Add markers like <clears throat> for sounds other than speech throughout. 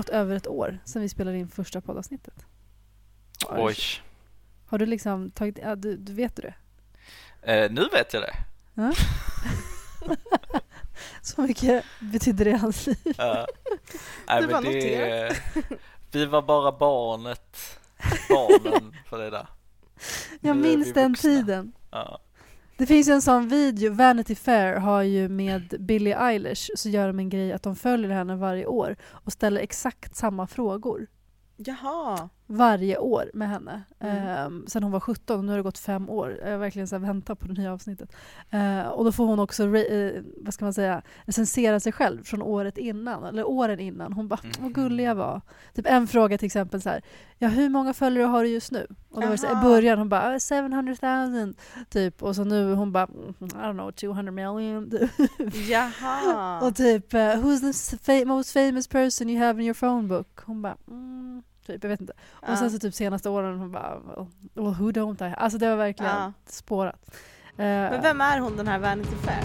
Gått över ett år sedan vi spelade in första poddavsnittet. Oj. Har du liksom tagit, ja, du, du vet du det? Eh, nu vet jag det. Ja. <laughs> Så mycket betydde det i hans liv. Ja. Nej, men var det, vi var bara barnet, barnen för det där. Jag Nu minns den tiden. Ja. Det finns en sån video, Vanity Fair har ju med Billie Eilish så gör de en grej att de följer henne varje år och ställer exakt samma frågor Jaha varje år med henne. Mm. Ehm, sen hon var 17 och nu har det gått fem år. Jag har verkligen så här väntat på det nya avsnittet. Eh, och då får hon också, eh, vad ska man säga, recensera sig själv från året innan, eller åren innan. Hon bara, Mm. vad gullig jag var. Typ en fråga till exempel så här, ja hur många följare har du just nu? Och då var det så i början hon bara, "Ah, 700 000 typ. Och så nu hon bara, "Mm, I don't know, 200 million. <laughs> Jaha. och typ, eh, who's the most famous person you have in your phone book? Hon bara, mm, typ, jag vet inte. Och sen så typ senaste åren hon bara, well, who don't I? Alltså det var verkligen Ja. spårat. Eh, Men vem är hon den här Vanity Fair?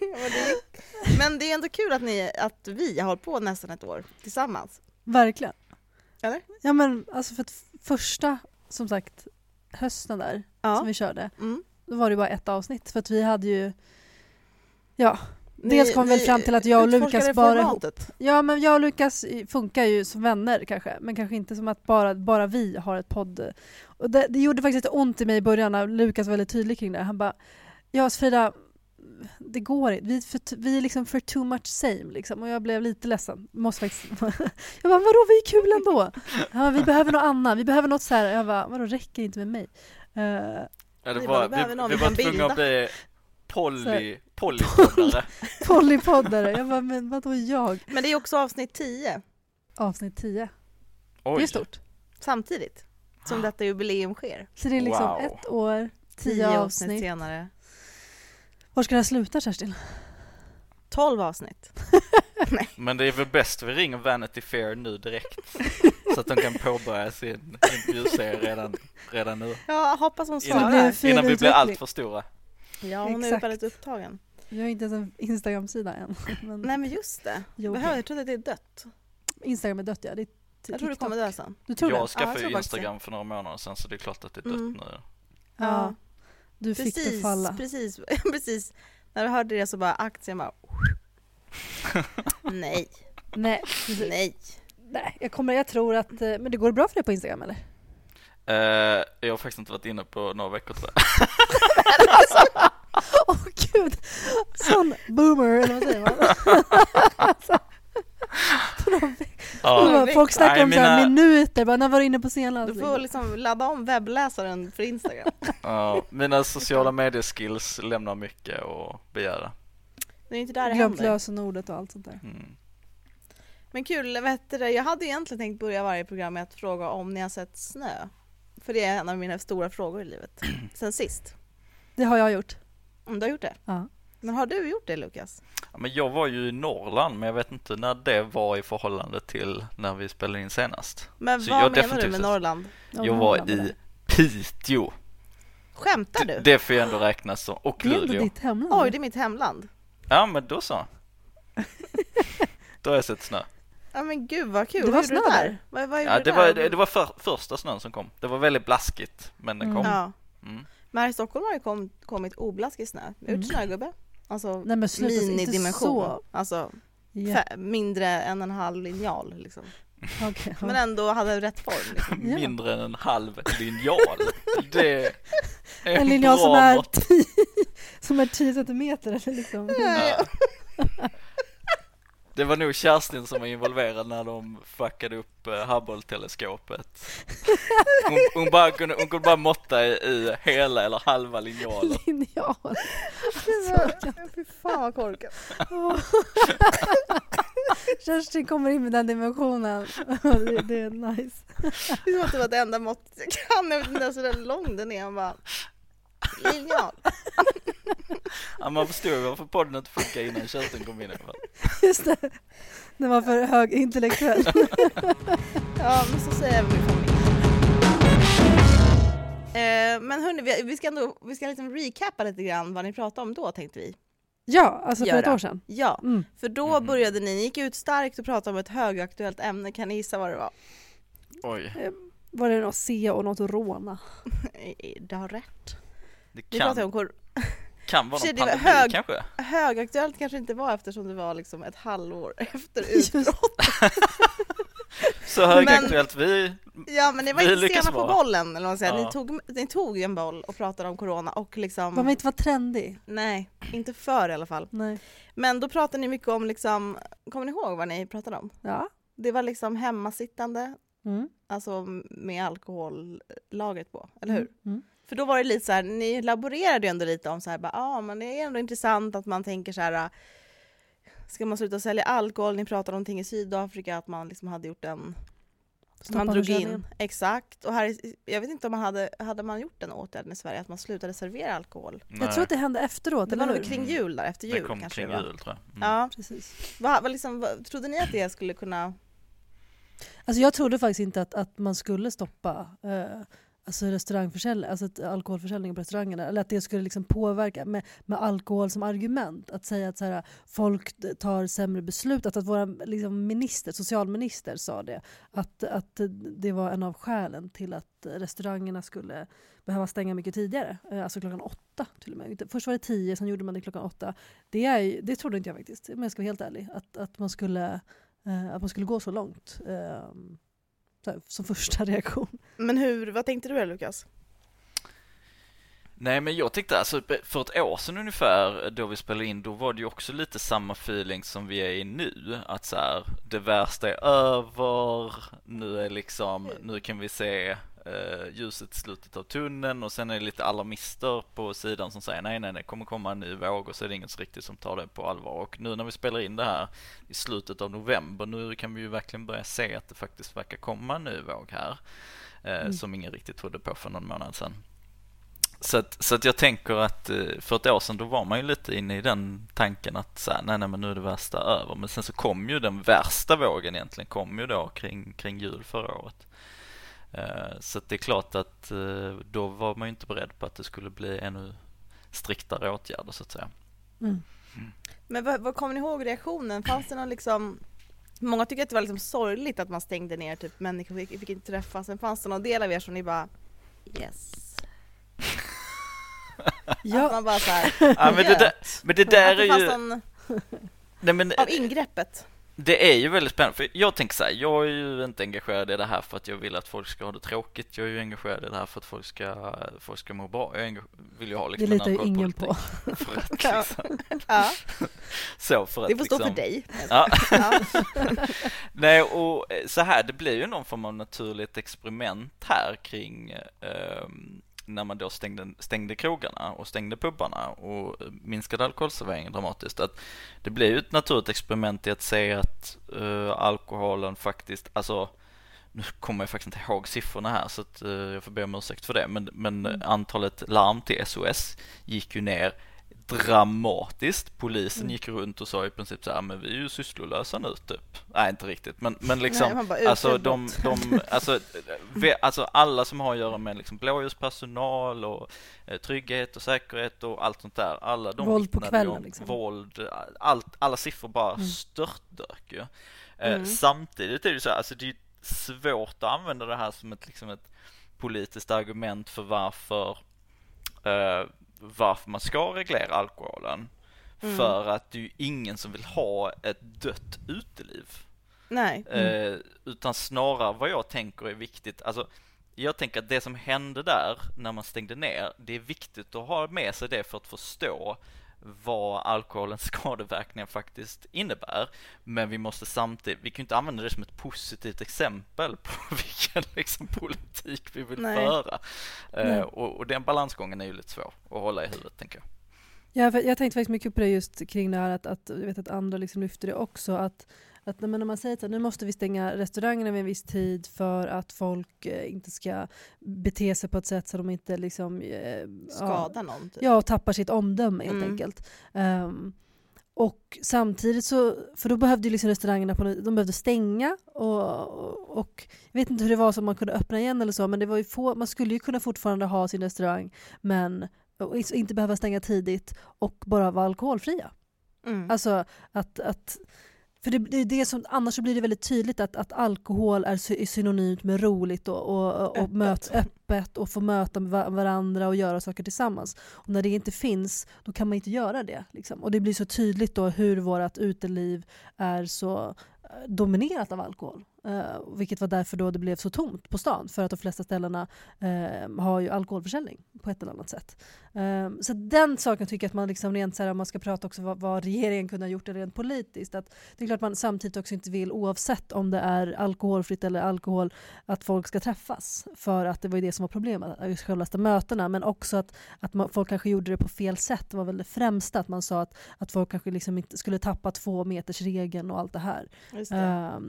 men, det är, men det är ändå kul att, ni, att vi har hållit på nästan ett år tillsammans. Verkligen. Eller? Ja men alltså för att första, som sagt, hösten där som Ja. vi körde, Mm. då var det bara ett avsnitt för att vi hade ju Ja, Ni- Dels kom vi väl fram till att jag och Lukas bara formatet. ja men jag och Lukas funkar ju som vänner kanske, men kanske inte som att bara, bara vi har ett podd. Och det, det gjorde faktiskt lite ont i mig i början när Lukas var väldigt tydlig kring det. Han bara, ja Frida, det går inte. Vi, för, vi är liksom för too much same liksom. Och jag blev lite ledsen. Måste faktiskt... <laughs> jag bara, vadå vi är kul ändå? Han bara, vi behöver något annat, vi behöver något så här. Jag bara, vadå räcker inte med mig? Eh, Ja, det Vi var, vi, någon vi vi var tvungna att bli poly, polypoddare. Polypoddare. Jag bara, men vadå jag? Men det är också avsnitt 10 Avsnitt 10. Det är stort. samtidigt som detta jubileum sker. Så det är liksom Wow. ett år, tio, Tio avsnitt. senare. Var ska det här sluta Kerstin? 12 avsnitt. <laughs> men det är väl bäst vi ringer Vanity Fair nu direkt. så att de kan påbörja sin intervjuserie redan, redan nu. Jag hoppas hon Innan, svarar. fin innan vi blir allt för stora. Ja, hon är Exakt. väldigt upptagen. Jag har inte ens en Instagram-sida än. <laughs> Men Nej men just det. Behöver, jag trodde att det är dött. Instagram är dött ja. Det är Jag tror det kommer dö sen. Du tror jag det? skaffade Ja, jag Instagram för några månader sedan så det är klart att det är dött Mm. nu. Ja. Du fick det Precis, falla. precis, <laughs> precis. När jag hörde det så bara aktien bara... <laughs> Nej, Nej, precis. nej. Nej, jag, kommer, jag tror att... eh, Men det går bra för dig på Instagram eller? Eh, jag har faktiskt inte varit inne på några veckor tror jag. <laughs> Åh gud! Sån boomer, eller vad säger man? <laughs> alltså, Ja. Folk snackar Nej, om så mina- minuter, bara när var du inne på senast? Du får liksom ladda om webbläsaren för Instagram. <laughs> Ja, mina sociala medieskills lämnar mycket att begära. Det är inte där det Glömt händer. lösenordet och allt sånt där. Mm. Men kul, vet du, jag hade egentligen tänkt börja varje program med att fråga om ni har sett snö. För det är en av mina stora frågor i livet. <clears throat> Sen sist. Det har jag gjort. Om du har gjort det. Ja. Men har du gjort det Lukas? Ja, men jag var ju i Norrland men jag vet inte när det var i förhållande till när vi spelade in senast. Men Så vad jag menar du med. Norrland? Jag var i Piteå. Skämtar du? det får ju ändå räknas som. Och Det är ändå Luleå. ditt hemland. Oj, det är mitt hemland. Ja men då så. <laughs> Då har jag sett snö. Ja men gud vad kul. Det var snö där? Vad, vad Ja, det där? var, det, det var för, första snön som kom. Det var väldigt blaskigt men den kom. Ja. Mm. Men här i Stockholm har det kom, kommit oblaskig snö. Ut Mm. snögubbe. Alltså Nej men sluta, minidimension. så. Alltså Ja, fä- mindre än en halv linjal liksom. <laughs> ja. Men ändå hade rätt form liksom. <laughs> Ja. Mindre än en halv linjal. Det är <laughs> En linjal bra som är, mått. tio, som är 10 centimeter eller liksom. Ja. Det var nog Kerstin som var involverad när de fuckade upp uh, Hubble-teleskopet. Hon, hon, bara kunde, hon kunde bara måtta i, i hela eller halva linjalen. Linjal. Fy fan vad korkat. <laughs> Kerstin kommer in med den dimensionen. det, det är nice. Det var typ att det enda måttet jag kan. Vet inte ens hur lång den är. Han bara linjal. Ja, man förstod varför podden inte funkade innan Kerstin kom in i alla fall. Just det. Den var för hög intellektuell. <laughs> Ja men så säger även min familj. Eh, men hörni, vi, vi ska ändå vi ska liksom recappa lite grann vad ni pratade om då tänkte vi. Ja, alltså för ett Göra. år sedan. Ja, Mm. för då Mhm. började ni, ni gick ut starkt och pratade om ett högaktuellt ämne, kan ni gissa vad det var? Oj, Var det något C och något Rona? <laughs> Du har rätt. Det Vi kan, pratade om kor- kan vara <laughs> någon pandemi hög- kanske? högaktuellt kanske inte var eftersom det var liksom ett halvår <laughs> efter Just. utbrott. <laughs> Så högaktuellt, vi, Ja men ni var Vi inte sena på vara. bollen eller vad man säger. Ja. Ni, tog, ni tog en boll och pratade om corona och liksom Var man inte var trendig? Nej, inte för i alla fall. Nej. Men då pratade ni mycket om liksom, kommer ni ihåg vad ni pratade om? Ja. Det var liksom hemmasittande, Mm. alltså med alkohollagret på, eller hur? Mm. För då var det lite så här, ni laborerade ju ändå lite om så här, bara, ah, men det är ändå intressant att man tänker så här, ska man sluta sälja alkohol? Ni pratade om någonting i Sydafrika, att man liksom hade gjort en Stoppa man drog in, exakt. Och här, jag vet inte om man hade, hade man gjort den åtgärden i Sverige, att man slutade servera alkohol? Jag tror att det hände efteråt, Det var nog kring jul där, efter det jul kom kanske kring det jul tror jag. Mm. Ja, Precis. vad, vad liksom, vad, trodde ni att det skulle kunna... Alltså jag trodde faktiskt inte att, att man skulle stoppa eh, alltså restaurangförsäljning, alltså ett- alkoholförsäljning på restaurangerna. Eller att det skulle liksom påverka med, med alkohol som argument. Att säga att så här, folk tar sämre beslut. Att, att vår liksom, minister, socialminister sa det. Att, att det var en av skälen till att restaurangerna skulle behöva stänga mycket tidigare. Eh, alltså klockan åtta till och med. Först var det tio, sen gjorde man det klockan åtta. Det, är, det trodde inte jag faktiskt, om jag ska vara helt ärlig. Att, att, man, skulle, eh, att man skulle gå så långt. Ehm, här, som första <laughs> reaktion. Men hur, vad tänkte du här Lukas? Nej men jag tänkte alltså för ett år sedan ungefär då vi spelade in då var det ju också lite samma feeling som vi är i nu att så här, det värsta är över nu är liksom nu kan vi se eh, ljuset i slutet av tunneln och sen är det lite alarmister på sidan som säger nej nej det kommer komma en ny våg och så är det ingen så riktigt som tar det på allvar och nu när vi spelar in det här i slutet av november nu kan vi ju verkligen börja se att det faktiskt verkar komma en ny våg här eh, Mm. som ingen riktigt trodde på för någon månad sedan. Så att, så att jag tänker att eh, för ett år sedan då var man ju lite inne i den tanken att så här, nej, nej men nu är det värsta över. Men sen så kom ju den värsta vågen egentligen kom ju då kring, kring jul förra året. Eh, Så att det är klart att eh, då var man ju inte beredd på att det skulle bli ännu striktare åtgärder så att säga. Mm. Men vad, vad kommer ni ihåg reaktionen? Fanns det någon liksom Många tycker att det var liksom sorgligt att man stängde ner, typ människor fick, fick inte träffas. Sen fanns det någon del av er som ni bara Yes. <laughs> Att Ja, man bara så här, Ja, men, det där, men det där att är ju... någon, Nej, men, av ingreppet. Det är ju väldigt spännande, för jag tänker så här, jag är ju inte engagerad i det här för att jag vill att folk ska ha det tråkigt. Jag är ju engagerad i det här för att folk ska, folk ska må bra. Jag vill ju ha det liksom en litar ju ingen på. För att, liksom, Ja, <laughs> så för att det får stå liksom, för dig. Ja. Ja. <laughs> Nej, och eh, så här, det blir ju någon form av naturligt experiment här kring eh, när man då stängde, stängde krogarna och stängde pubbarna och minskade alkoholserveringen dramatiskt. Att det ju ett naturligt experiment i att se att eh, alkoholen faktiskt, alltså nu kommer jag faktiskt inte ihåg siffrorna här så att, eh, jag får be om ursäkt för det men, men Mm. antalet larm till SOS gick ju ner dramatiskt. Polisen Mm. gick runt och sa i princip så här, men vi är ju sysslolösa nu typ. Nej, inte riktigt, men, men liksom, Nej, alltså de, de, <laughs> alltså, ve- alltså alla som har att göra med liksom blåljuspersonal och eh, trygghet och säkerhet och allt sånt där, alla de Våld på kvällen, om liksom. våld, allt, alla siffror bara Mm. störtdök ju. Eh, Mm. Samtidigt är det så här, alltså det är svårt att använda det här som ett, liksom ett politiskt argument för varför eh, varför man ska reglera alkoholen. Mm. För att det är ju ingen som vill ha ett dött uteliv. Nej. Eh, utan snarare vad jag tänker är viktigt, alltså jag tänker att det som hände där när man stängde ner, det är viktigt att ha med sig det för att förstå vad alkoholens <laughs> skadeverkningar faktiskt innebär. Men vi måste samtidigt, vi kan ju inte använda det som ett positivt exempel på <laughs> vilken liksom politik vi vill Nej. föra. Eh, Nej. och, och den balansgången är ju lite svår att hålla i huvudet tänker jag. Ja, jag tänkte faktiskt mycket på det just kring det här att, att jag vet att andra liksom lyfter det också. Att, att när man, när man säger att nu måste vi stänga restaurangerna vid en viss tid för att folk eh, inte ska bete sig på ett sätt så de inte liksom, eh, ja, Skada någon. Typ. Ja, och tappar sitt omdöme helt Mm. enkelt. Ehm, och samtidigt så, för då behövde liksom restaurangerna på, de behövde stänga och, och, och jag vet inte hur det var som man kunde öppna igen eller så, men det var ju få, man skulle ju kunna fortfarande ha sin restaurang men inte behöva stänga tidigt och bara vara alkoholfria. Mm. Alltså att, att för det, det är det som, annars blir det väldigt tydligt att, att alkohol är, sy- är synonymt med roligt och, och, och Öppet. möt, öppet och få möta va- varandra och göra saker tillsammans. Och när det inte finns, då kan man inte göra det. Liksom. Och det blir så tydligt då hur vårt uteliv är så eh, dominerat av alkohol. Eh, vilket var därför då det blev så tomt på stan, för att de flesta ställena eh, har ju alkoholförsäljning på ett eller annat sätt. Eh, så den saken tycker jag att man liksom rent så här, om man ska prata också vad, vad regeringen kunde ha gjort rent politiskt, att det är klart man samtidigt också inte vill, oavsett om det är alkoholfritt eller alkohol, att folk ska träffas. För att det var ju det som var problemet, just självaste mötena. Men också att, att man, folk kanske gjorde det på fel sätt. Det var väl det främsta, att man sa att, att folk kanske liksom inte skulle tappa två meters regeln och allt det här. Just det.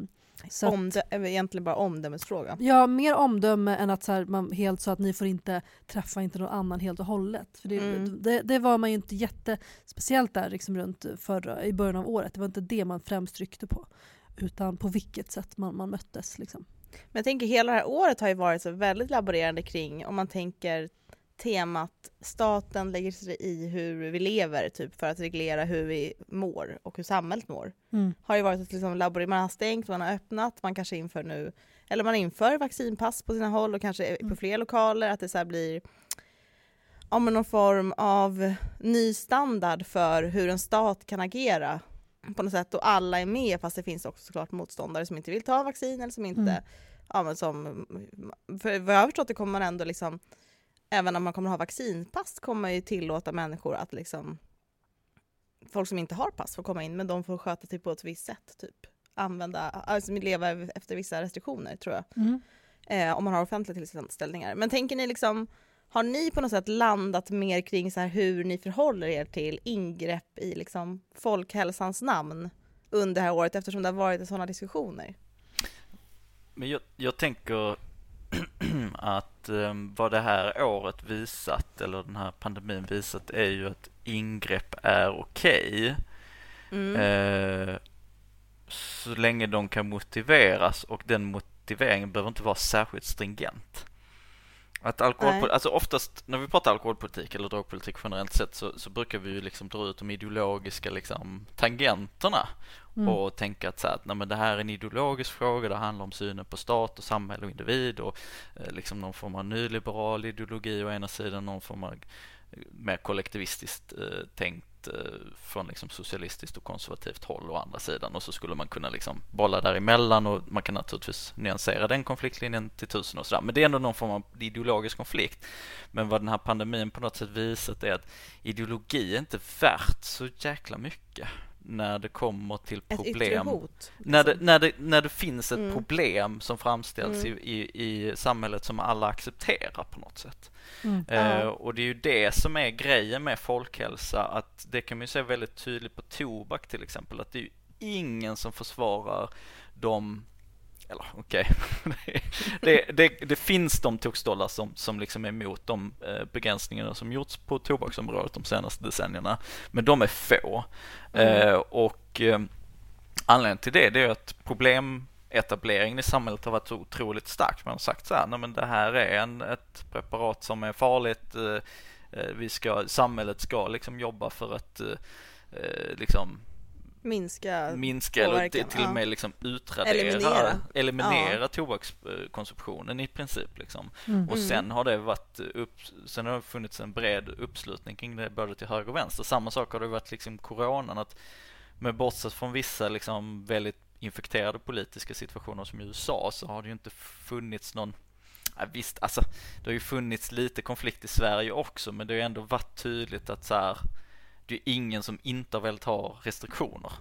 Så att, Omdö- är egentligen bara omdömesfråga. Ja, mer omdöme än att så här, man helt så att ni får inte träffa inte någon annan helt och hållet. För det, Mm. det, det var man ju inte jättespeciellt där liksom runt förra, i början av året. Det var inte det man främst tryckte på. Utan på vilket sätt man, man möttes. Liksom. Men jag tänker hela det här året har ju varit så väldigt laborerande kring, om man tänker temat staten lägger sig i hur vi lever typ för att reglera hur vi mår och hur samhället mår. Har ju varit ett liksom labor- man har stängt, man har öppnat, man kanske inför nu, eller man inför vaccinpass på sina håll och kanske på Mm. fler lokaler, att det så blir ja, men någon form av ny standard för hur en stat kan agera på något sätt och alla är med fast det finns också såklart motståndare som inte vill ta vaccin eller som inte, Mm. ja men som, för vad jag har förstått det kommer man ändå liksom, även om man kommer ha vaccinpass kommer man ju tillåta människor att liksom, folk som inte har pass får komma in men de får sköta typ på ett visst sätt typ. Använda, alltså leva efter vissa restriktioner tror jag Mm. eh, om man har offentliga tillställningar. Men tänker ni liksom, har ni på något sätt landat mer kring så här hur ni förhåller er till ingrepp i liksom folkhälsans namn under det här året eftersom det har varit sådana diskussioner? Men jag, jag tänker <clears throat> att eh, vad det här året visat, eller den här pandemin visat, är ju att ingrepp är okej. Mm. Eh, så länge de kan motiveras och den motiveringen behöver inte vara särskilt stringent. Att alkoholpol- Nej. alltså oftast när vi pratar alkoholpolitik eller drogpolitik generellt sett så, så brukar vi ju liksom dra ut de ideologiska liksom tangenterna Mm. och tänka att, så här, att nej, men det här är en ideologisk fråga, det handlar om synen på stat och samhälle och individ och eh, liksom någon form av nyliberal ideologi å ena sidan, någon form av mer kollektivistiskt eh, tänkt eh, Eh, från liksom socialistiskt och konservativt håll å andra sidan. Och så skulle man kunna liksom bolla däremellan och man kan naturligtvis nyansera den konfliktlinjen till tusen och sådär. Men det är ändå någon form av ideologisk konflikt. Men vad den här pandemin på något sätt visat är att ideologi är inte värt så jäkla mycket när det kommer till problem hot. när det, liksom. när, det, när det finns ett Mm. problem som framställs Mm. i, i, i samhället som alla accepterar på något sätt. Mm. Eh, och det är ju det som är grejen med folkhälsa, att det kan man ju se väldigt tydligt på tobak till exempel, att det är ju ingen som försvarar de eller okej, <laughs> det, det, det finns de tokstollar som, som liksom är emot de eh, begränsningarna som gjorts på tobaksområdet de senaste decennierna. Men de är få. Mm. Eh, och eh, anledningen till det, det är att problemetableringen i samhället har varit så otroligt stark. Man har sagt så här, nej men det här är en, ett preparat som är farligt. Eh, vi ska, samhället ska liksom jobba för att liksom Minska minska eller påverkan, till, till och ja. med liksom utradera, Eliminera. eliminera, tobakskonsumtionen i princip liksom. Mm. Och Mm. sen har det varit upp, sen har det funnits en bred uppslutning kring det både till höger och vänster. Samma sak har det varit liksom coronan att med bortsett från vissa liksom väldigt infekterade politiska situationer som i USA så har det ju inte funnits någon Ja, visst, alltså det har ju funnits lite konflikt i Sverige också men det har ju ändå varit tydligt att så här det är ingen som inte har velat ha restriktioner.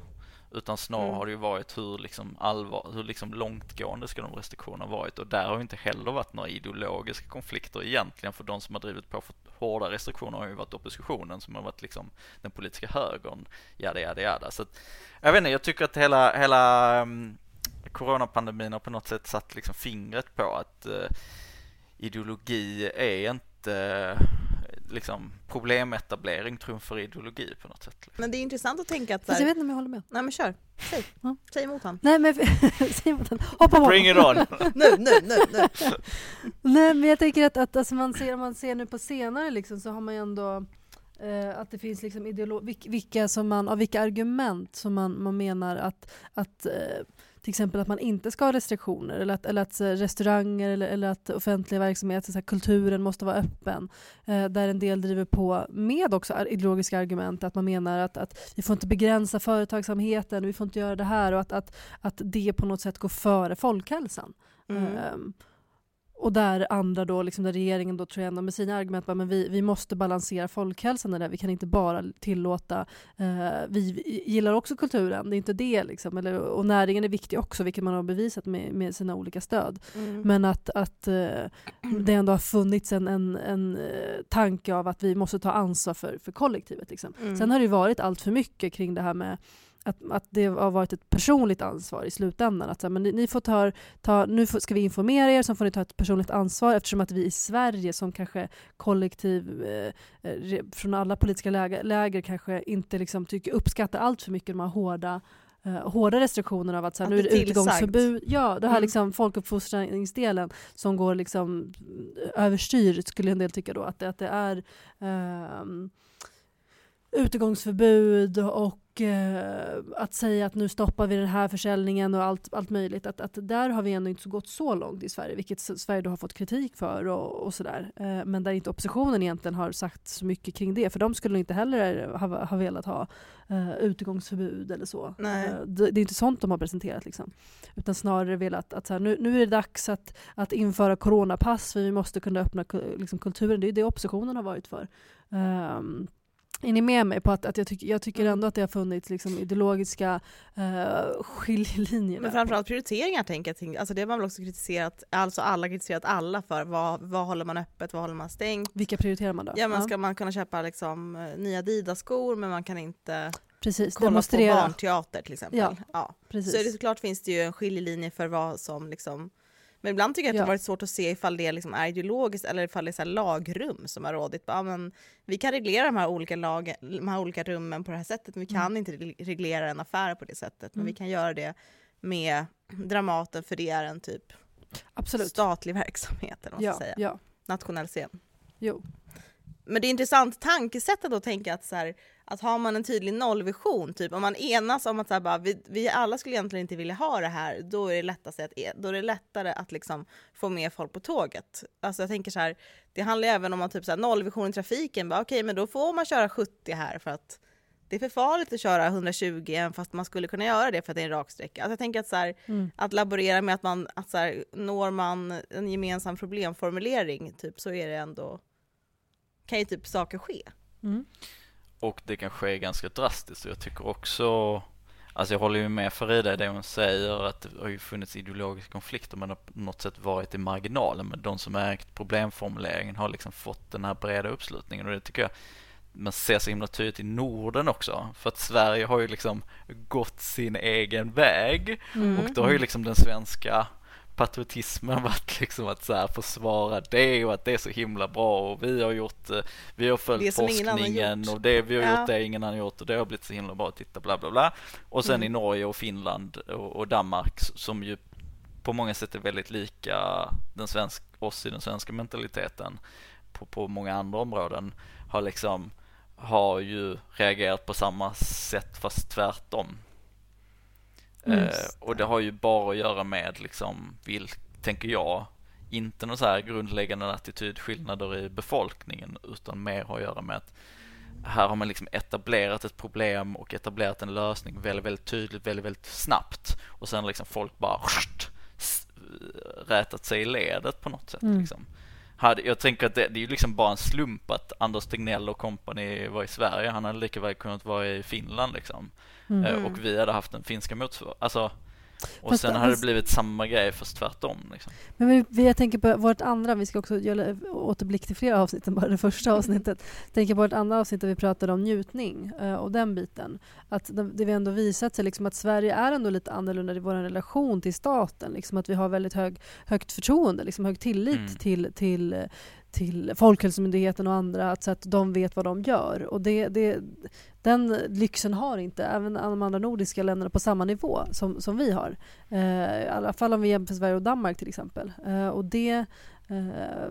Utan snarare Mm. har det ju varit hur liksom allvar, hur liksom långtgående ska de restriktionerna varit och där har ju inte heller varit några ideologiska konflikter egentligen för de som har drivit på för hårda restriktioner har ju varit oppositionen som har varit liksom den politiska högern, jada jada jada. Så att, jag vet inte, jag tycker att hela, hela um, coronapandemin har på något sätt satt liksom fingret på att uh, ideologi är inte liksom problemetablering trumfar ideologi på något sätt. Liksom. Men det är intressant att tänka att så Fast jag vet inte om jag håller med. nej men kör, säg, Ja. säg emot han. Nej men <laughs> säg emot den. Hoppa på. Bring it on! <laughs> Nu, nu, nu, nu. Nej men jag tänker att, att alltså man ser, om man ser nu på senare liksom, så har man ju ändå Eh, att det finns liksom ideolo- vilka som man, av vilka argument som man, man menar att, att eh, till exempel att man inte ska ha restriktioner eller att, eller att restauranger eller, eller att offentliga verksamheter, så här, kulturen måste vara öppen. Eh, där en del driver på med också ideologiska argument, att man menar att, att vi får inte begränsa företagsamheten, vi får inte göra det här och att, att, att det på något sätt går före folkhälsan. Mm. Um, och där andra då, liksom där regeringen då tror jag ändå med sina argument bara, men vi, vi måste balansera folkhälsan där, vi kan inte bara tillåta, eh, vi, gillar också kulturen, det är inte det liksom, eller, och näringen är viktig också, vilket man har bevisat med, med sina olika stöd. Mm. Men att, att eh, det ändå har funnits en, en, en eh, tanke av att vi måste ta ansvar för, för kollektivet. Liksom. Mm. Sen har det varit allt för mycket kring det här med att, att det har varit ett personligt ansvar i slutändan. Att så här, men ni, ni, får ta, ta, nu får, ska vi informera er, så får ni ta ett personligt ansvar eftersom att vi i Sverige som kanske kollektiv eh, eh från alla politiska läger, läger kanske inte liksom tycker, uppskattar allt för mycket de här hårda Uh, hårda restriktioner av att, så här, att nu är det utgångsförbud. Ja, det här mm. liksom folkuppfostringsdelen som går liksom överstyr skulle en del tycka då. Att det, att det är uh, utegångsförbud och eh, att säga att nu stoppar vi den här försäljningen och allt, allt möjligt. Att, att där har vi ändå inte gått så långt i Sverige, vilket Sverige då har fått kritik för och, och sådär. Eh, men där inte oppositionen egentligen har sagt så mycket kring det, för de skulle inte heller ha, ha velat ha eh, utegångsförbud eller så. Eh, det, det, är inte sånt de har presenterat liksom. Utan snarare velat att så här, nu, nu är det dags att, att införa coronapass, för vi måste kunna öppna liksom, kulturen. Det är det oppositionen har varit för. Um, är ni med mig på att, att jag, tyck, jag tycker mm. ändå att det har funnits liksom ideologiska uh, skiljelinjer? Men framförallt prioriteringar tänker jag. Alltså det har man väl också kritiserat, alltså alla kritiserat alla för. Vad, vad håller man öppet, vad håller man stängt? Vilka prioriterar man då? Ja men ska man kunna köpa liksom eh, nya Adidas-skor men man kan inte Precis, kolla demonstrera. på barnteater till exempel. Ja, ja. Precis. Så det, såklart finns det ju en skiljelinje för vad som liksom men ibland tycker jag att ja. det varit svårt att se ifall det liksom är ideologiskt eller ifall det är lagrum som har rådit. Ja, men vi kan reglera de här, olika lag, de här olika rummen på det här sättet, men vi kan mm. inte reglera en affär på det sättet. Men mm. vi kan göra det med Dramaten, för det är en typ Absolut. statlig <laughs> verksamhet, eller ja, säga. Ja. Nationell scen. Jo. Men det är intressant tankesätt att tänka att så här, att har man en tydlig nollvision, typ om man enas om att så bara, vi, vi alla skulle egentligen inte vilja ha det här, då är det, lättast att, då är det lättare att liksom få med folk på tåget. Alltså jag tänker så här, det handlar ju även om att typ så här, nollvision i trafiken, okej okay, men då får man köra 70 här för att det är för farligt att köra 120 även fast man skulle kunna göra det för att det är en raksträcka. Alltså jag tänker att, så här, mm. att laborera med att man, att så här, når man en gemensam problemformulering, typ så är det ändå, kan ju typ saker ske. Mm. Och det kan ske ganska drastiskt. Och jag tycker också Alltså jag håller ju med Farida i det hon säger att det har ju funnits ideologiska konflikter men har på något sätt varit i marginalen. Men de som ägt problemformuleringen har liksom fått den här breda uppslutningen. Och det tycker jag man ser så himla tydligt i Norden också. För att Sverige har ju liksom gått sin egen väg. Mm. och då har ju liksom den svenska patriotismen <laughs> varit liksom att så här försvara det och att det är så himla bra och vi har gjort, eh, vi har följt forskningen och det vi har ja. gjort det ingen annan gjort och det har blivit så himla bra, titta bla bla bla. Och sen mm. i Norge och Finland och, och, Danmark som ju på många sätt är väldigt lika den svensk, oss i den svenska mentaliteten på, på många andra områden har liksom har ju reagerat på samma sätt fast tvärtom. Mm. Eh, och det har ju bara att göra med liksom, vil, tänker jag, inte någon så här grundläggande attitydskillnader i befolkningen utan mer har att göra med att här har man liksom etablerat ett problem och etablerat en lösning väldigt, väldigt tydligt, väldigt, väldigt snabbt och sen liksom folk bara rätat sig i ledet på något sätt. Mm. Liksom. jag tänker att det, det är ju liksom bara en slump att Anders Tegnell och kompani var i Sverige. Han hade lika väl kunnat vara i Finland liksom. Mm. Och vi hade haft den finska motsvarigheten. Alltså, och fast, sen hade det blivit samma grej fast tvärtom. Liksom. Men vi, vi, jag tänker på vårt andra, vi ska också göra återblick till flera avsnitt än bara det första avsnittet. Jag tänker på vårt andra avsnitt där vi pratade om njutning uh, och den biten. Att det, vi ändå visat sig liksom att Sverige är ändå lite annorlunda i vår relation till staten. Liksom att vi har väldigt hög, högt förtroende, liksom hög tillit mm. till, till till Folkhälsomyndigheten och andra så att de vet vad de gör. Och det, det, den lyxen har inte även de andra nordiska länderna på samma nivå som, som vi har. Eh, I alla fall om vi jämför Sverige och Danmark till exempel. Eh, och det, eh,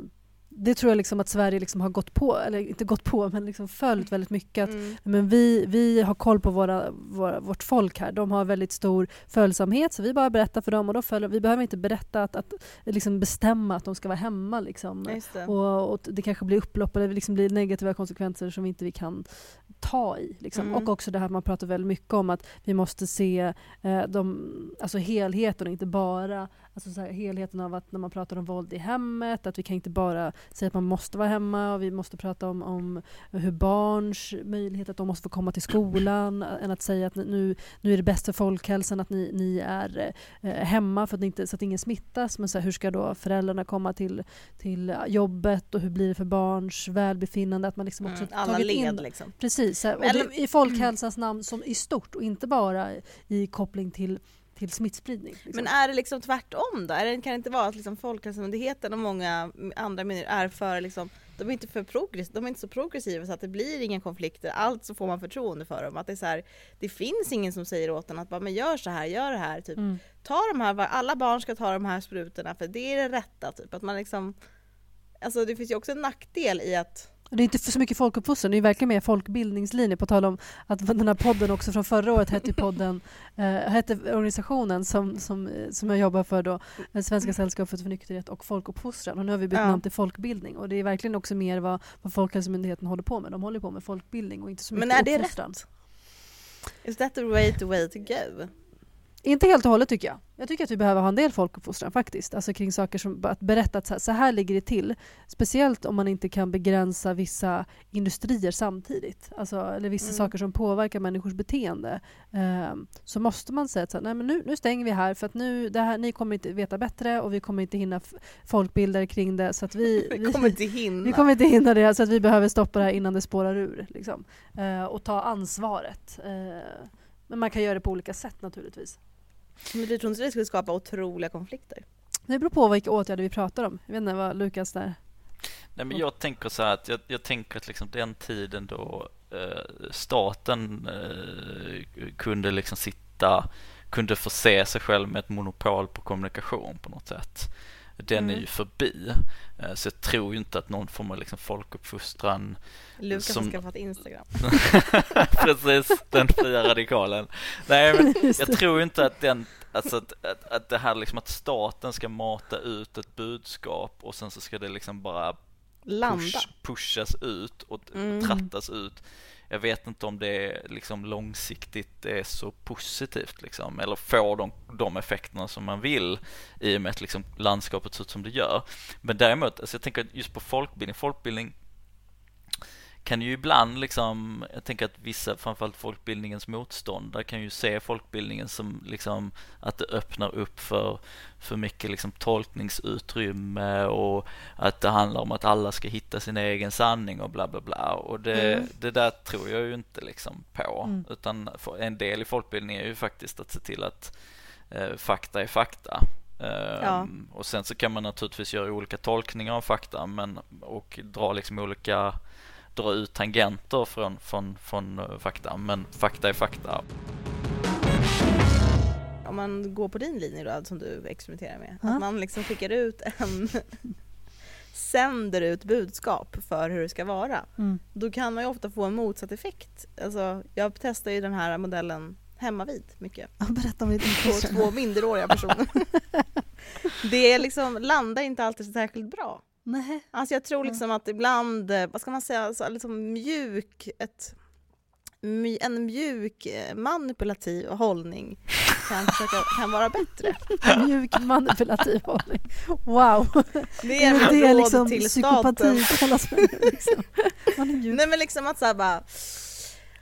det tror jag liksom att Sverige liksom har gått på, eller inte gått på, men liksom följt väldigt mycket. Att, Mm. men vi, vi har koll på våra, våra, vårt folk här. De har väldigt stor följsamhet så vi bara berättar för dem och då följer, vi behöver inte berätta att, att liksom bestämma att de ska vara hemma. Liksom. Det. Och, och det kanske blir upplopp eller liksom blir negativa konsekvenser som inte vi kan ta i. Liksom. Mm. Och också det här man pratar väldigt mycket om att vi måste se eh, de, alltså helheten och inte bara alltså så här, helheten av att när man pratar om våld i hemmet, att vi kan inte bara säga att man måste vara hemma och vi måste prata om, om hur barns möjlighet att de måste få komma till skolan än att säga att nu, nu är det bäst för folkhälsan att ni, ni är eh, hemma för att, inte, så att ingen smittas. Men så här, hur ska då föräldrarna komma till, till jobbet och hur blir det för barns välbefinnande? Att man liksom också Mm. Alla tagit led in liksom. Precis, här, och det, i folkhälsans namn som i stort och inte bara i koppling till, till smittspridning. Liksom. Men är det liksom tvärtom då? Är det, kan det inte vara att liksom Folkhälsomyndigheten och många andra myndigheter är för liksom, de är inte för progress, de är inte så progressiva så att det blir inga konflikter, allt så får man förtroende för dem. Att det är så här, det finns ingen som säger åt en att bara, men gör så här, gör det här, typ. Mm. Ta de här, alla barn ska ta de här sprutorna för det är det rätta, typ. Att man liksom, alltså det finns ju också en nackdel i att Det är inte för så mycket folkuppfostran, det är verkligen mer folkbildningslinje på tal om att den här podden också från förra året hette podden, eh, hette organisationen som, som, som jag jobbar för då, eh, Svenska sällskapet för nykterhet och folkuppfostran och nu har vi bytt Ja. namn till folkbildning och det är verkligen också mer vad, vad Folkhälsomyndigheten håller på med. De håller på med folkbildning och inte så mycket Men är det uppfostran. rätt? Is that the to way to go? Inte helt och hållet tycker jag. Jag tycker att vi behöver ha en del folkuppfostran faktiskt. Alltså kring saker som att berätta att så här, så här ligger det till. Speciellt om man inte kan begränsa vissa industrier samtidigt. Alltså, eller vissa Mm. saker som påverkar människors beteende. Ehm, så måste man säga att så här, Nej, men nu, nu stänger vi här för att nu, det här, ni kommer inte veta bättre och vi kommer inte hinna f- folkbilda er kring det. Så att <laughs> vi, Vi kommer inte hinna. vi kommer inte hinna det så att vi behöver stoppa det här innan det spårar ur. Liksom. Eh, och ta ansvaret. Eh, men man kan göra det på olika sätt naturligtvis. Men du tror inte det skulle skapa otroliga konflikter? Det beror på vilka åtgärder vi pratar om. Jag vet inte vad Lukas där... Nej, men jag tänker så här att jag, jag tänker att liksom den tiden då eh, staten eh, kunde liksom sitta, kunde förse sig själv med ett monopol på kommunikation på något sätt. Den är Mm. ju förbi. Eh, så jag tror ju inte att någon form av liksom folkuppfostran Lukas Som- har skaffat Instagram. <laughs> Precis, den fria radikalen. Nej, men <laughs> jag tror inte att den, alltså att, att, att det här liksom att staten ska mata ut ett budskap och sen så ska det liksom bara push, pushas ut och Mm. trattas ut. Jag vet inte om det liksom långsiktigt är så positivt liksom, eller får de, de effekterna som man vill i och med att liksom landskapet ser ut som det gör. Men däremot, alltså jag tänker just på folkbildning, folkbildning kan ju ibland liksom, jag tänker att vissa, framförallt folkbildningens motståndare kan ju se folkbildningen som liksom att det öppnar upp för, för mycket liksom tolkningsutrymme och att det handlar om att alla ska hitta sin egen sanning och bla bla bla och det, Mm. det där tror jag ju inte liksom på Mm. utan en del i folkbildningen är ju faktiskt att se till att eh, fakta är fakta. Ehm, Ja. Och sen så kan man naturligtvis göra olika tolkningar av fakta men, och dra liksom olika dra ut tangenter från, från, från eh, fakta men fakta är fakta. Om man går på din linje då, som du experimenterar med. Ja. Att man liksom skickar ut en <laughs> sänder ut budskap för hur det ska vara. Mm. Då kan man ju ofta få en motsatt effekt. Alltså, jag testar ju den här modellen hemma vid mycket. Berätta om ditt På intresse. två minderåriga personer. <laughs> det är liksom, landar inte alltid så särskilt bra. Nej. Alltså jag tror liksom att ibland, eh, vad ska man säga, så liksom mjuk, ett, en mjuk eh, manipulativ hållning kan, försöka, kan vara bättre. <laughs> Mjuk manipulativ hållning. Wow. Det är det råd liksom till staten. psykopati kallas för nu, liksom. Man är mjuk. Nej men liksom att såhär bara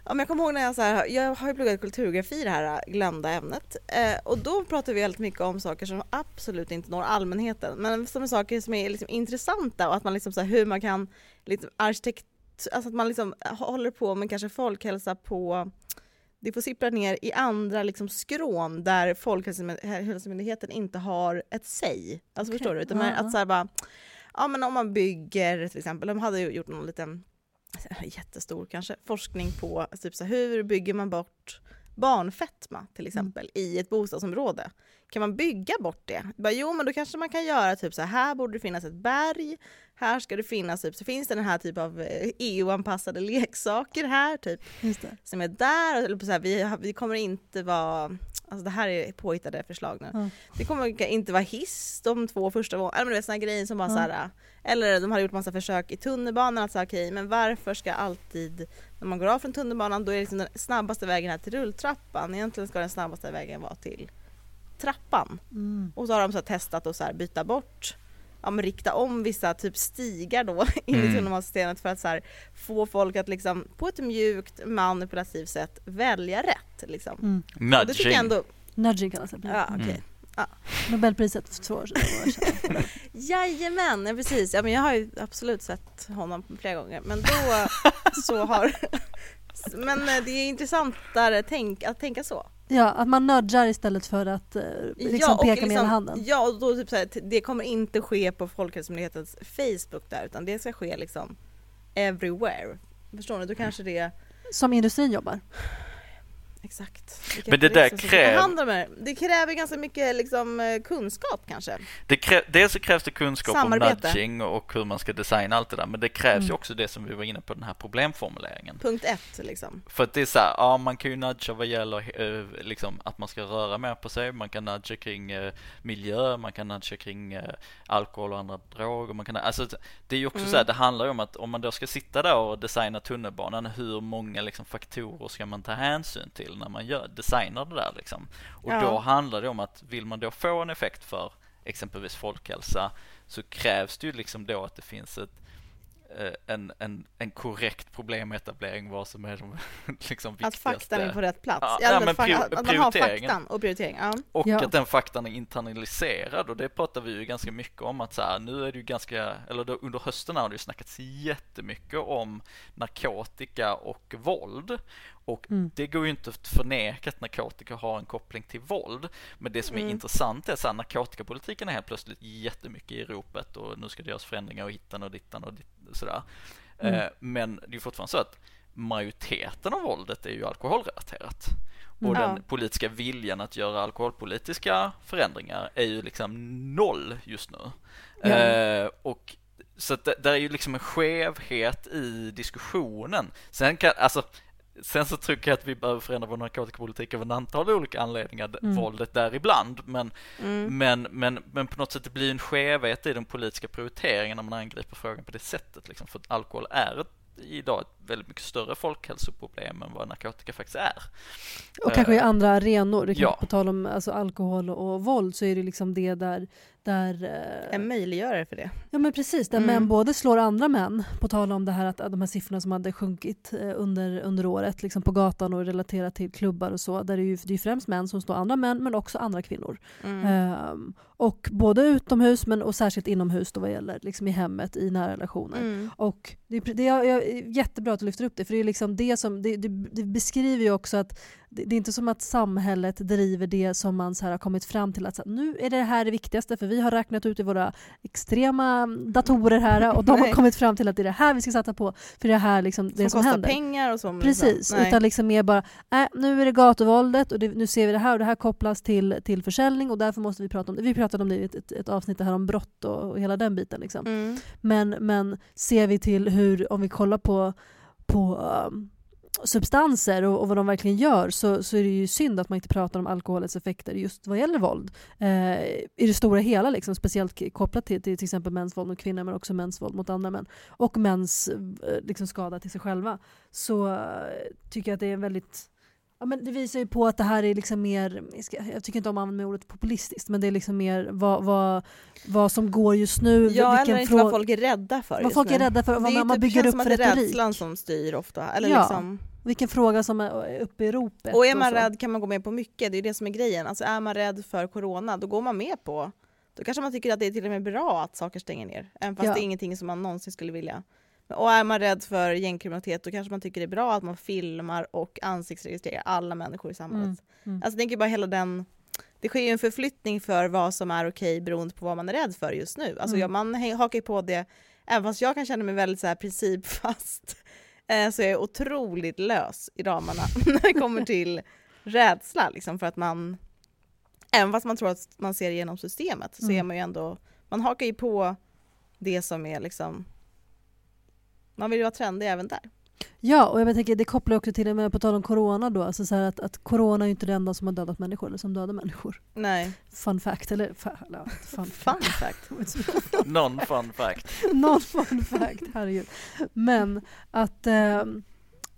Ja, men jag kommer ihåg när jag, så här, jag har ju pluggat kulturgeografi det här glömda ämnet eh, och då pratar vi väldigt mycket om saker som absolut inte når allmänheten men som är saker som är liksom intressanta och att man liksom så här, hur man kan liksom arkitekt, alltså att man liksom håller på med kanske folkhälsa på det får sippra ner i andra liksom skrån där Folkhälsomyndigheten inte har ett säg. Alltså Okej. förstår du? Utan ja. att så här bara, ja men om man bygger till exempel, de hade ju gjort någon liten <laughs> jättestor kanske forskning på typ så hur bygger man bort barnfetma till exempel i ett bostadsområde. Kan man bygga bort det? Bara, jo men då kanske man kan göra typ så här, här borde det finnas ett berg, här ska det finnas typ, så finns det den här typ av eh, EU-anpassade <laughs> leksaker här typ det. som är där, eller så här, vi, vi kommer inte vara Alltså det här är påhittade förslag nu. Ja. Det kommer inte vara hiss de två första eller men du vet såna grejer som bara Ja. så här, Eller de har gjort massa försök i tunnelbanan att säga okej men varför ska alltid när man går av från tunnelbanan då är liksom den snabbaste vägen här till rulltrappan. Egentligen ska den snabbaste vägen vara till trappan. Mm. Och så har de så testat att så här byta bort Ja, men rikta om vissa typ stigar då <laughs> in i Mm. tunnelbanesystemet för att så här, få folk att liksom på ett mjukt manipulativt sätt välja rätt. Liksom. Mm. Det tycker jag Nudging. ändå, Nudging kallas det. ja okej. Mm. Nobelpriset för två år sedan. <laughs> Jajamän, ja, precis. Ja, men jag har ju absolut sett honom flera gånger. Men då <laughs> så har... Men eh, det är intressantare tänk, att tänka så. Ja, att man nudgar istället för att eh, liksom och peka med hela handen. Ja, och då typ så här, det kommer inte ske på Folkhälsomyndighetens Facebook där, utan det ska ske liksom everywhere. Förstår ni? Då kanske det Som industrin jobbar. Exakt. Vilka Men det där intressen som ska kräv- ta hand om det. Det kräver ganska mycket liksom, eh, kunskap kanske. Det krä- dels så krävs det kunskap om Samarbete. nudging och hur man ska designa allt det där. Men det krävs ju Mm. också det som vi var inne på, den här problemformuleringen. Punkt ett liksom. För att det är så här, ja man kan ju nudga vad gäller eh, liksom att man ska röra mer på sig, man kan nudga kring eh, miljö, man kan nudga kring eh, alkohol och andra droger, man kan, alltså det är ju också Mm. så här, det handlar ju om att om man då ska sitta där och designa tunnelbanan, hur många liksom faktorer ska man ta hänsyn till när man gör, designar det där liksom? Och Ja. då handlar det om att vill man då få en effekt för exempelvis folkhälsa så krävs det ju liksom då att det finns ett en, en, en korrekt problemetablering vad som är de <laughs> liksom Att viktigaste faktan är på rätt plats. Ja, Ja, att, men pri- att man har faktan och prioritering. Ja. och Ja. att den faktan är internaliserad och det pratar vi ju ganska mycket om att så här, nu är det ju ganska, eller då, under hösten har det ju snackats jättemycket om narkotika och våld och Mm. det går ju inte att förneka att narkotika har en koppling till våld men det som är Mm. intressant är att narkotikapolitiken är helt plötsligt jättemycket i ropet och nu ska det göras förändringar och hittan och dittan och dit, sådär Mm. eh, men det är fortfarande så att majoriteten av våldet är ju alkoholrelaterat och Mm. den politiska viljan att göra alkoholpolitiska förändringar är ju liksom noll just nu. Ja. Eh, och så att det, där är ju liksom en skevhet i diskussionen. Sen kan, alltså Sen så tycker jag att vi behöver förändra vår narkotikapolitik av en antal olika anledningar, Mm. våldet där ibland. Men, Mm. men, men, men på något sätt det blir en skevhet i den politiska prioriteringen när man angriper frågan på det sättet. Liksom. För att alkohol är ett, idag ett väldigt mycket större folkhälsoproblem än vad narkotika faktiskt är. Och kanske i Eh, andra arenor. Det kan, ja. På tal om alltså, alkohol och våld så är det liksom det där, där eh, En möjliggörare för det. Ja men precis, där Mm. män både slår andra män, på tal om det här att de här siffrorna som hade sjunkit eh, under, under året liksom på gatan och relaterat till klubbar och så, där det är ju det är främst män som slår andra män men också andra kvinnor. Mm. Ehm, och både utomhus men och särskilt inomhus då vad gäller liksom i hemmet, i nära relationer. Mm. Och det, är- det är, är jättebra att du lyfter upp det, för det är liksom det som det, det, det beskriver ju också att det, är inte som att samhället driver det som man så här har kommit fram till att så här, nu är det här det viktigaste för vi har räknat ut i våra extrema datorer här och de har <laughs> kommit fram till att det är det här vi ska satsa på för det är här liksom det Som som kostar händer. pengar och som... Precis, liksom- utan liksom mer bara, äh, nu är det gatuvåldet och det, nu ser vi det här och det här kopplas till, till försäljning och därför måste vi prata om det. Vi pratade om det i ett, ett, ett avsnitt här om brott och, och hela den biten. Liksom. Mm. Men, men ser vi till hur, om vi kollar på, på um, substanser och, och vad de verkligen gör så, så är det ju synd att man inte pratar om alkoholens effekter just vad gäller våld. Eh, I det stora hela, liksom, speciellt kopplat till, till till exempel mäns våld mot kvinnor men också mäns våld mot andra män. Och mäns eh, liksom, skada till sig själva. Så eh, tycker jag att det är en väldigt Ja, men det visar ju på att det här är liksom mer, jag tycker inte om att använda ordet populistiskt, men det är liksom mer vad, vad, vad som går just nu. Ja, eller inte vad frå- folk är rädda för vad folk nu. är rädda för och Det vad man, typ- bygger känns upp som för att det är retorik. rädslan som styr ofta. Eller Ja. liksom, Vilken fråga som är uppe i ropet. och är man så. rädd kan man gå med på mycket, det är det som är grejen. Alltså är man rädd för corona, då går man med på då kanske man tycker att det är till och med bra att saker stänger ner, även fast Ja. det är ingenting som man någonsin skulle vilja. Och är man rädd för gängkriminalitet då kanske man tycker det är bra att man filmar och ansiktsregistrerar alla människor i samhället. Mm, mm. Alltså tänker bara hela den det sker ju en förflyttning för vad som är okej beroende på vad man är rädd för just nu. Alltså Mm. man hakar på det, även fast jag kan känna mig väldigt så här principfast, <laughs> eh, så jag är otroligt lös i ramarna <laughs> när det kommer till rädsla liksom för att man Även fast man tror att man ser igenom systemet så Mm. är man ju ändå Man hakar ju på det som är liksom Man vill ju vara trendig även där. Ja, och jag tänker det kopplar också till, men på tal om corona då, alltså så här att, att corona är ju inte det enda som har dödat människor, eller som dödar människor. Nej, Fun fact, eller fa, fun <laughs> fun fact. <laughs> Non fun fact. <laughs> Någon fun fact, herregud. Men att, eh,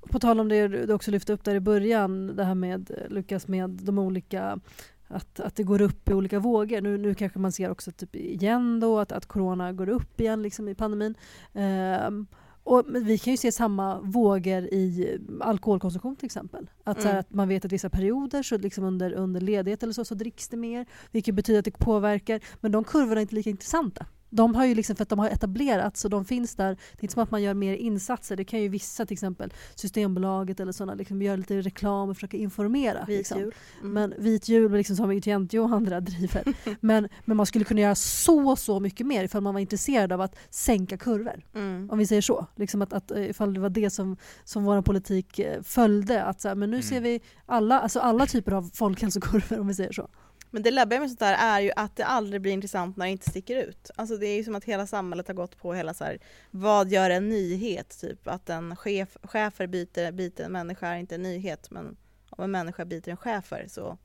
på tal om det du också lyfte upp där i början, det här med eh, Lukas med de olika att, att det går upp i olika vågor. Nu, nu kanske man ser också typ igen då att, att corona går upp igen liksom i pandemin. Ehm, och, vi kan ju se samma vågor i alkoholkonsumtion till exempel. Att, så här, Mm. att man vet att vissa perioder så liksom under, under ledighet eller så, så dricks det mer. Vilket betyder att det påverkar. Men de kurvorna är inte lika intressanta. De har ju liksom, för att de har etablerats och de finns där. Det är inte som att man gör mer insatser. Det kan ju vissa, till exempel Systembolaget eller sådana, liksom göra lite reklam och försöka informera. Vit liksom. jul. Mm. Men vit jul liksom som Agent och andra driver. <laughs> men, men man skulle kunna göra så, så mycket mer ifall man var intresserad av att sänka kurvor. Mm. Om vi säger så. Liksom att, att, eh, ifall det var det som, som vår politik eh, följde. Att så här, men nu Mm. ser vi alla, alltså alla typer av folkhälsokurvor om vi säger så. Men det läbbiga med sånt där är ju att det aldrig blir intressant när det inte sticker ut. Alltså det är ju som att hela samhället har gått på hela så här, vad gör en nyhet? Typ att en chef, chefer byter, byter en människa är inte en nyhet men om en människa byter en chefer så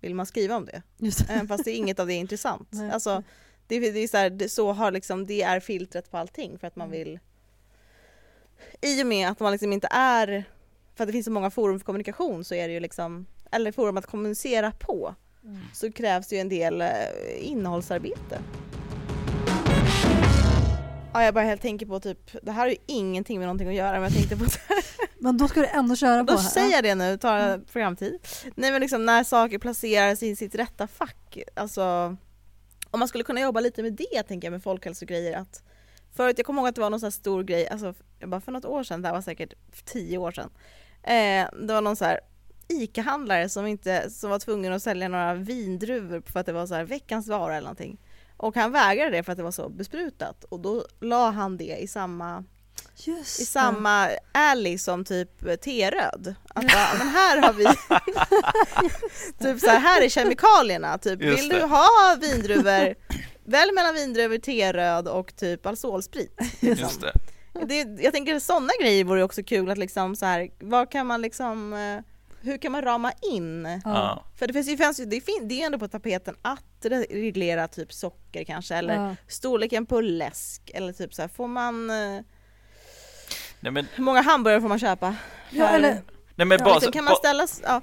vill man skriva om det. Just. Även fast det är inget av det är intressant. <laughs> Nej. Alltså, det, det är så, här, det, så har liksom, det är filtret på allting för att man Mm. vill i och med att man liksom inte är för att det finns så många forum för kommunikation så är det ju liksom eller forum att kommunicera på Mm. så krävs det ju en del eh, innehållsarbete. Ja, jag bara helt tänker på typ, det här har ju ingenting med någonting att göra men jag tänkte på <laughs> Men då ska du ändå köra på då här. säger jag det nu, tar programtid. Nej men liksom när saker placeras i sitt rätta fack, alltså om man skulle kunna jobba lite med det tänker jag med folkhälsogrejer att Förut, jag kommer ihåg att det var någon sån här stor grej, alltså bara för något år sedan, det här var säkert tio år sedan eh, Det var någon så här ICA-handlare som, inte, som var tvungen att sälja några vindruvor för att det var så här veckans vara eller någonting och han vägrade det för att det var så besprutat och då la han det i samma Just i samma alley som typ T-röd. Att bara, men här har vi <laughs> typ så här, här är kemikalierna, typ Just vill det. du ha vindruvor, välj mellan vindruvor, T-röd och typ alkoholsprit. Liksom. Just det. Det, jag tänker sådana grejer vore också kul att liksom så här, vad kan man liksom, eh, hur kan man rama in? Ja. Ja. För det finns ju, finns det, fin, det är ju ändå på tapeten att re- reglera typ socker kanske eller Ja. storleken på läsk eller typ så här, får man eh, Nej men, hur många hamburgare får man köpa? Ja, eller, nej men Ja, bara, liksom, så- kan man ställa... Ja.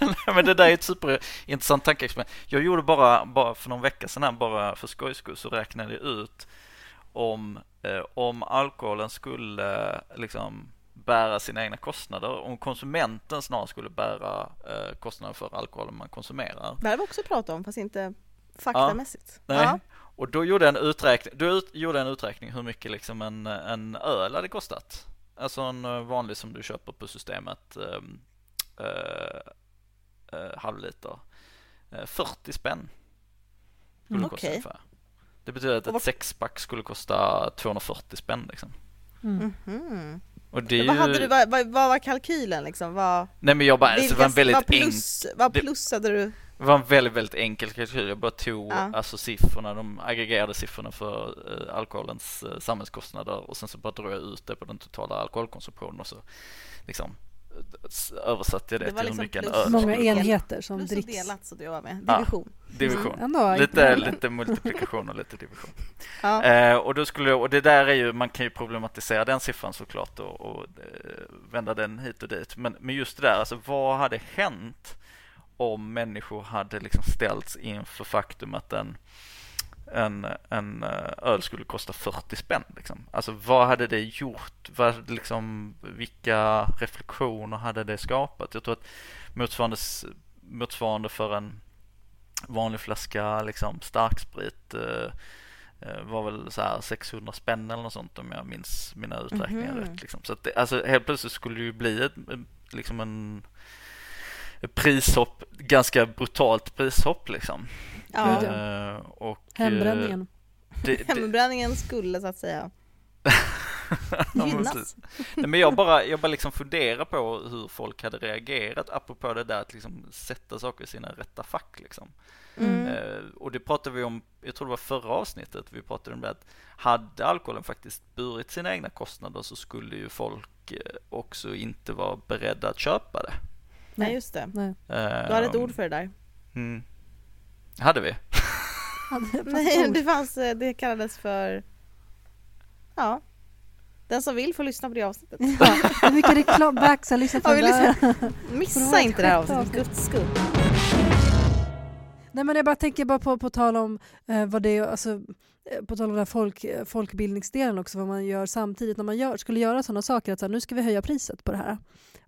Nej, men det där är ett superintressant tankeexperiment. Jag gjorde bara, bara för någon vecka sedan, här, bara för skojs skull, så räknade jag ut om, eh, om alkoholen skulle liksom bära sina egna kostnader, om konsumenten snarare skulle bära eh, kostnaden för alkoholen man konsumerar. Det här har vi också pratat om fast inte faktamässigt. Nej. Ja. Och då gjorde jag en uträkning, då ut, gjorde en uträkning hur mycket liksom en, en öl hade kostat. Alltså en eh, vanlig som du köper på systemet, um, halvliter. Eh, 40 spänn skulle Mm. det kosta ungefär. Det betyder att ett sexpack skulle kosta 240 spänn liksom. mm. Mhm. Och det är Vad, ju... hade du, vad, vad, vad var kalkylen liksom? Vad, Nej men jag bara, alltså, det var en väldigt vad, plus, vad det- plussade du? Det var en väldigt, väldigt enkel kalkyl. Jag bara tog Ja. alltså siffrorna, de aggregerade siffrorna för eh, alkoholens eh, samhällskostnader och sen så bara drog jag ut det på den totala alkoholkonsumtionen och så liksom översatte jag det, Det var till liksom hur mycket en plus- öl Många enheter som Plus och dricks. delat så du var med. Division. division. Mm, ändå Lite, lite multiplikation och lite division. <laughs> Ja. Eh, och då skulle och det där är ju, man kan ju problematisera den siffran såklart och, och eh, vända den hit och dit. Men, men just det där, alltså vad hade hänt om människor hade liksom ställts inför faktum att en, en, en eh, öl skulle kosta 40 spänn. Liksom. Alltså vad hade det gjort? Vad, liksom, vilka reflektioner hade det skapat? Jag tror att motsvarande, motsvarande för en vanlig flaska liksom, starksprit eh, eh, var väl så här 600 spänn eller något sånt om jag minns mina uträkningar Mhm. rätt. Liksom. Så att det, alltså, helt plötsligt skulle det ju bli ett, liksom en prishopp, ganska brutalt prishopp liksom. Ja. Eh, och, eh, Hembränningen. det, det, Hembränningen skulle så att säga. <laughs> Gynnas. Nej, men jag bara, jag bara liksom funderar på hur folk hade reagerat apropå det där att liksom sätta saker i sina rätta fack liksom. Mm. Eh, och det pratade vi om, jag tror det var förra avsnittet, vi pratade om det att hade alkoholen faktiskt burit sina egna kostnader så skulle ju folk eh, också inte vara beredda att köpa det. Nej, just det. Nej. Eh, Du hade ett ord för det där. Mm. Hade vi? <laughs> Nej, det fanns, eh, det kallades för... Ja. Den som vill får lyssna på det avsnittet. <laughs> Ja, är mycket reklam, backsa, lyssna på Ja, vi det Missa inte det här avsnittet, avsnitt? guds skull. Nej men jag bara tänker bara på, på tal om eh, vad det är, alltså, eh, på tal om den här folk, eh, folkbildningsdelen också, vad man gör samtidigt när man gör, skulle göra sådana saker, att så här, nu ska vi höja priset på det här.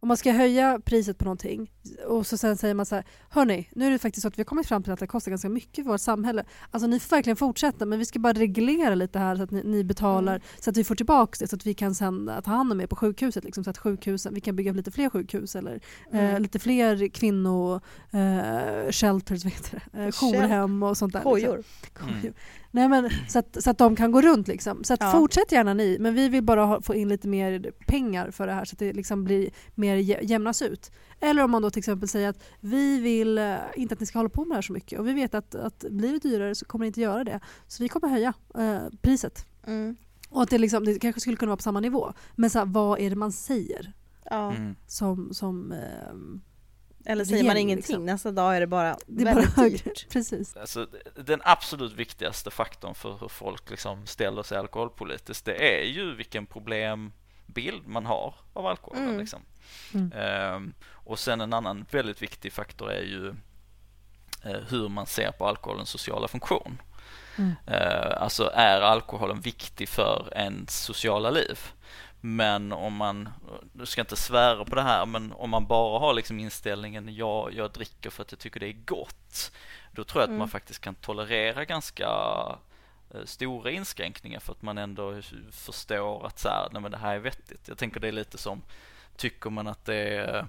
Om man ska höja priset på någonting och så sen säger man så här, hörni, nu är det faktiskt så att vi har kommit fram till att det kostar ganska mycket för vårt samhälle. Alltså ni får verkligen fortsätta men vi ska bara reglera lite här så att ni, ni betalar Mm. så att vi får tillbaka det så att vi kan sen ta hand om er på sjukhuset. Liksom, så att sjukhusen, vi kan bygga lite fler sjukhus eller eh, Mm. lite fler kvinno eh, shelters, vad heter det? Eh, jourhem och sånt där. liksom. Kojor. Nej, men, så, att, så att de kan gå runt. Liksom. Så att Ja. fortsätt gärna ni, men vi vill bara ha, få in lite mer pengar för det här så att det liksom blir mer jä- jämnas ut. Eller om man då till exempel säger att vi vill eh, inte att ni ska hålla på med det här så mycket och vi vet att, att blir det dyrare så kommer ni inte göra det. Så vi kommer höja eh, priset. Mm. Och att det, liksom, det kanske skulle kunna vara på samma nivå. Men så här, vad är det man säger Ja. Mm. som, som ehm, Eller säger man ingenting, liksom. nästa dag är det bara det är väldigt dyrt. Precis. Alltså, den absolut viktigaste faktorn för hur folk liksom ställer sig alkoholpolitiskt, det är ju vilken problembild man har av alkoholen. Mm. Liksom. Mm. Ehm, och sen en annan väldigt viktig faktor är ju eh, hur man ser på alkoholens sociala funktion. Mm. Eh, alltså är alkoholen viktig för ens sociala liv? Men om man, du ska inte svära på det här, men om man bara har liksom inställningen ja, jag dricker för att jag tycker det är gott. Då tror jag att Mm. man faktiskt kan tolerera ganska eh, stora inskränkningar för att man ändå förstår att så här, nej men det här är vettigt. Jag tänker det är lite som, tycker man att det är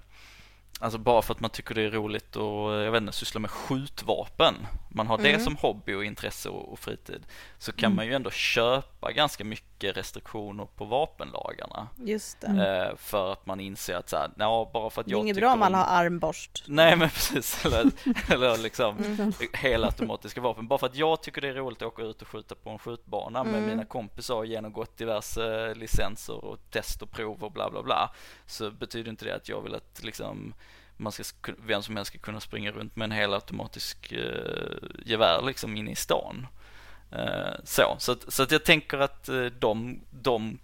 Alltså bara för att man tycker det är roligt och jag vet inte, syssla med skjutvapen. Man har det Mm. som hobby och intresse och, fritid. Så kan Mm. man ju ändå köpa ganska mycket restriktioner på vapenlagarna. Just det. Eh, för att man inser att så här, ja, bara för att Det är jag inget tycker bra om om- har armborst. Nej men <laughs> precis, eller, eller liksom Mm. helautomatiska vapen. Bara för att jag tycker det är roligt att åka ut och skjuta på en skjutbana med Mm. mina kompisar och genomgått diverse licenser och test och prov och bla bla bla. Så betyder inte det att jag vill att liksom man ska, sk- vem som helst ska kunna springa runt med en helautomatisk eh, gevär liksom inne i stan. Eh, så, så att, så att jag tänker att eh, de, de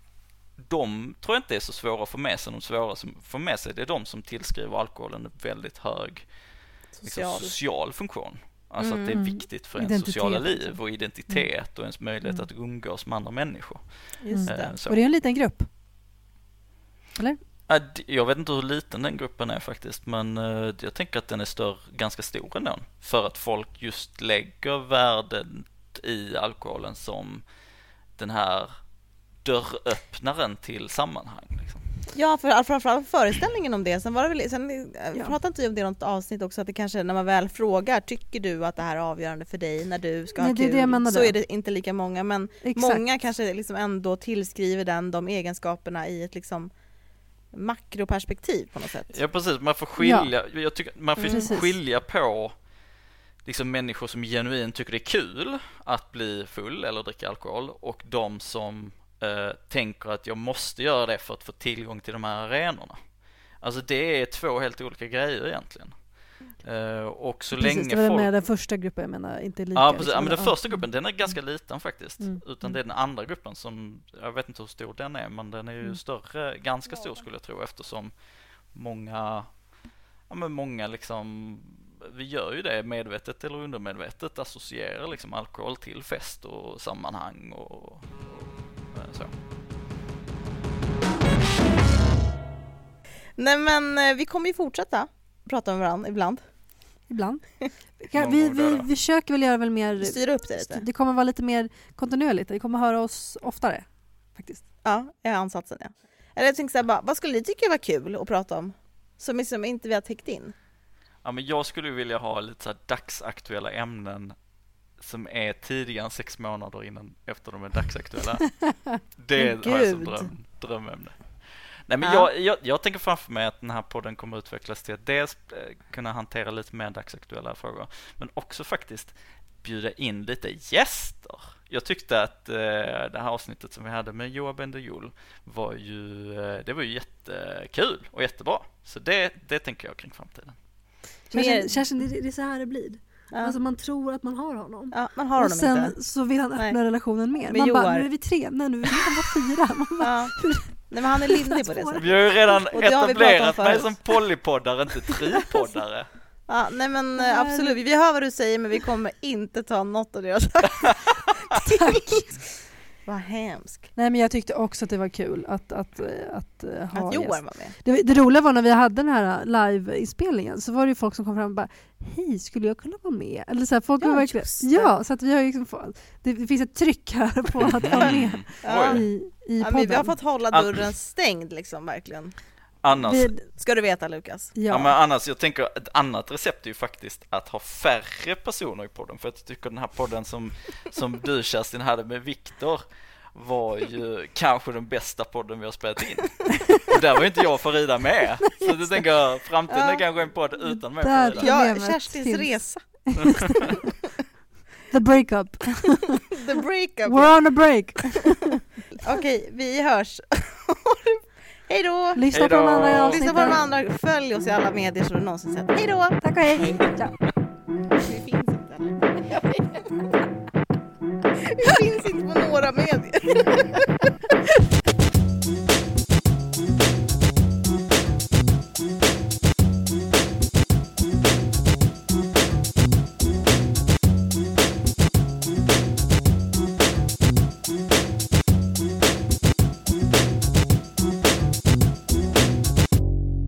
de tror jag inte är så svåra att få med sig. De svåra som får med sig det är de som tillskriver alkoholen en väldigt hög liksom, Social. social funktion. Alltså att det är Mm. viktigt för ens Identitet sociala också. liv och identitet och ens möjlighet Mm. att umgås med andra människor. Just Eh, det. så. Och det är en liten grupp. Eller? Jag vet inte hur liten den gruppen är faktiskt men eh, jag tänker att den är större, ganska stor ändå. För att folk just lägger värden i alkoholen som den här dörröppnaren till sammanhang. Liksom. Ja, för, framförallt föreställningen om det. Sen var det väl, sen Ja. ja. pratade inte vi om det i något avsnitt också, att det kanske när man väl frågar, tycker du att det här är avgörande för dig när du ska Nej, ha det är kul? det menade. så är det inte lika många, men Exakt. många kanske liksom ändå tillskriver den de egenskaperna i ett liksom makroperspektiv på något sätt. Ja precis, man får skilja, jag tycker, man får Mm. Precis. skilja på liksom människor som genuint tycker det är kul att bli full eller dricka alkohol och de som eh, tänker att jag måste göra det för att få tillgång till de här arenorna. Alltså det är två helt olika grejer egentligen. Eh, och så Precis, länge det var folk... med den första gruppen jag menar, inte lika. Ja, precis. liksom. ja, men den Ja. första gruppen den är ganska liten faktiskt. Mm. Utan det är den andra gruppen som, jag vet inte hur stor den är, men den är ju Mm. större, ganska stor skulle jag tro eftersom många, ja men många liksom, vi gör ju det medvetet eller undermedvetet, associerar liksom alkohol till fest och sammanhang och, och eh, så. Nej men eh, vi kommer ju fortsätta prata med varandra ibland. Ibland. <laughs> Vi, vi, vi försöker väl göra väl mer... Styra upp det lite. Det kommer vara lite mer kontinuerligt. Vi kommer höra oss oftare. Faktiskt. Ja, är ansatsen ja. Eller jag tänkte såhär bara, vad skulle ni tycka var kul att prata om? Som liksom inte vi har täckt in? Ja men jag skulle vilja ha lite så här dagsaktuella ämnen som är tidigare än sex månader innan efter de är dagsaktuella. <laughs> Det har jag som dröm, drömämne. Nej men Ja. jag, jag, jag tänker framför mig att den här podden kommer utvecklas till att dels eh, kunna hantera lite mer dagsaktuella frågor, men också faktiskt bjuda in lite gäster. Jag tyckte att eh, det här avsnittet som vi hade med Joa Bender-Joel var ju, eh, det var ju jättekul och jättebra. Så det, det tänker jag kring framtiden. Kerstin, Kerstin det, det är så här det blir. Ja. Alltså man tror att man har honom. ja, man har och honom sen inte. så vill han öppna Nej. relationen mer. Med man bara, nu är vi tre, nej nu vill han vara fyra. <laughs> Man bara, Ja. Nej men han är lindig på det sättet. Vi har ju redan Och etablerat mig som polypoddare, inte tripoddare. <laughs> Ja, nej men eh, Nej. absolut, vi hör vad du säger men vi kommer inte ta något av det jag har sagt. <laughs> Tack. Vad hemskt. Nej men jag tyckte också att det var kul att, att, eh, att, eh, ha Att Johan gäst. var med. Det, det roliga var när vi hade den här live-inspelningen så var det ju folk som kom fram och bara Hej, skulle jag kunna vara med? Eller så här, folk Ja, var verkligen, just det. ja, så att vi har liksom fått, det, det finns ett tryck här på att vara <laughs> med Ja. I, i Ja, podden. men vi har fått hålla dörren stängd liksom, verkligen. Annars, Vi- Ska du veta Lukas. ja. ja. men annars, jag tänker ett annat recept är ju faktiskt att ha färre personer i podden. För jag tycker den här podden som, som du Kerstin hade med Viktor var ju kanske den bästa podden vi har spelat in. Och där var ju inte jag och Farida med. Så du tänker, framtiden är kanske en podd utan mig Farida. Ja, Kerstins finns. resa. <laughs> The breakup. <laughs> The breakup. We're on a break. <laughs> Okej, vi hörs. Hej då! Lyssna på de andra Lyssna avsnitten. på de andra, följ oss i alla medier som du någonsin sett. Hej då! Tack och hej. Ja. Vi finns inte. <laughs> Vi finns inte på några medier. <laughs>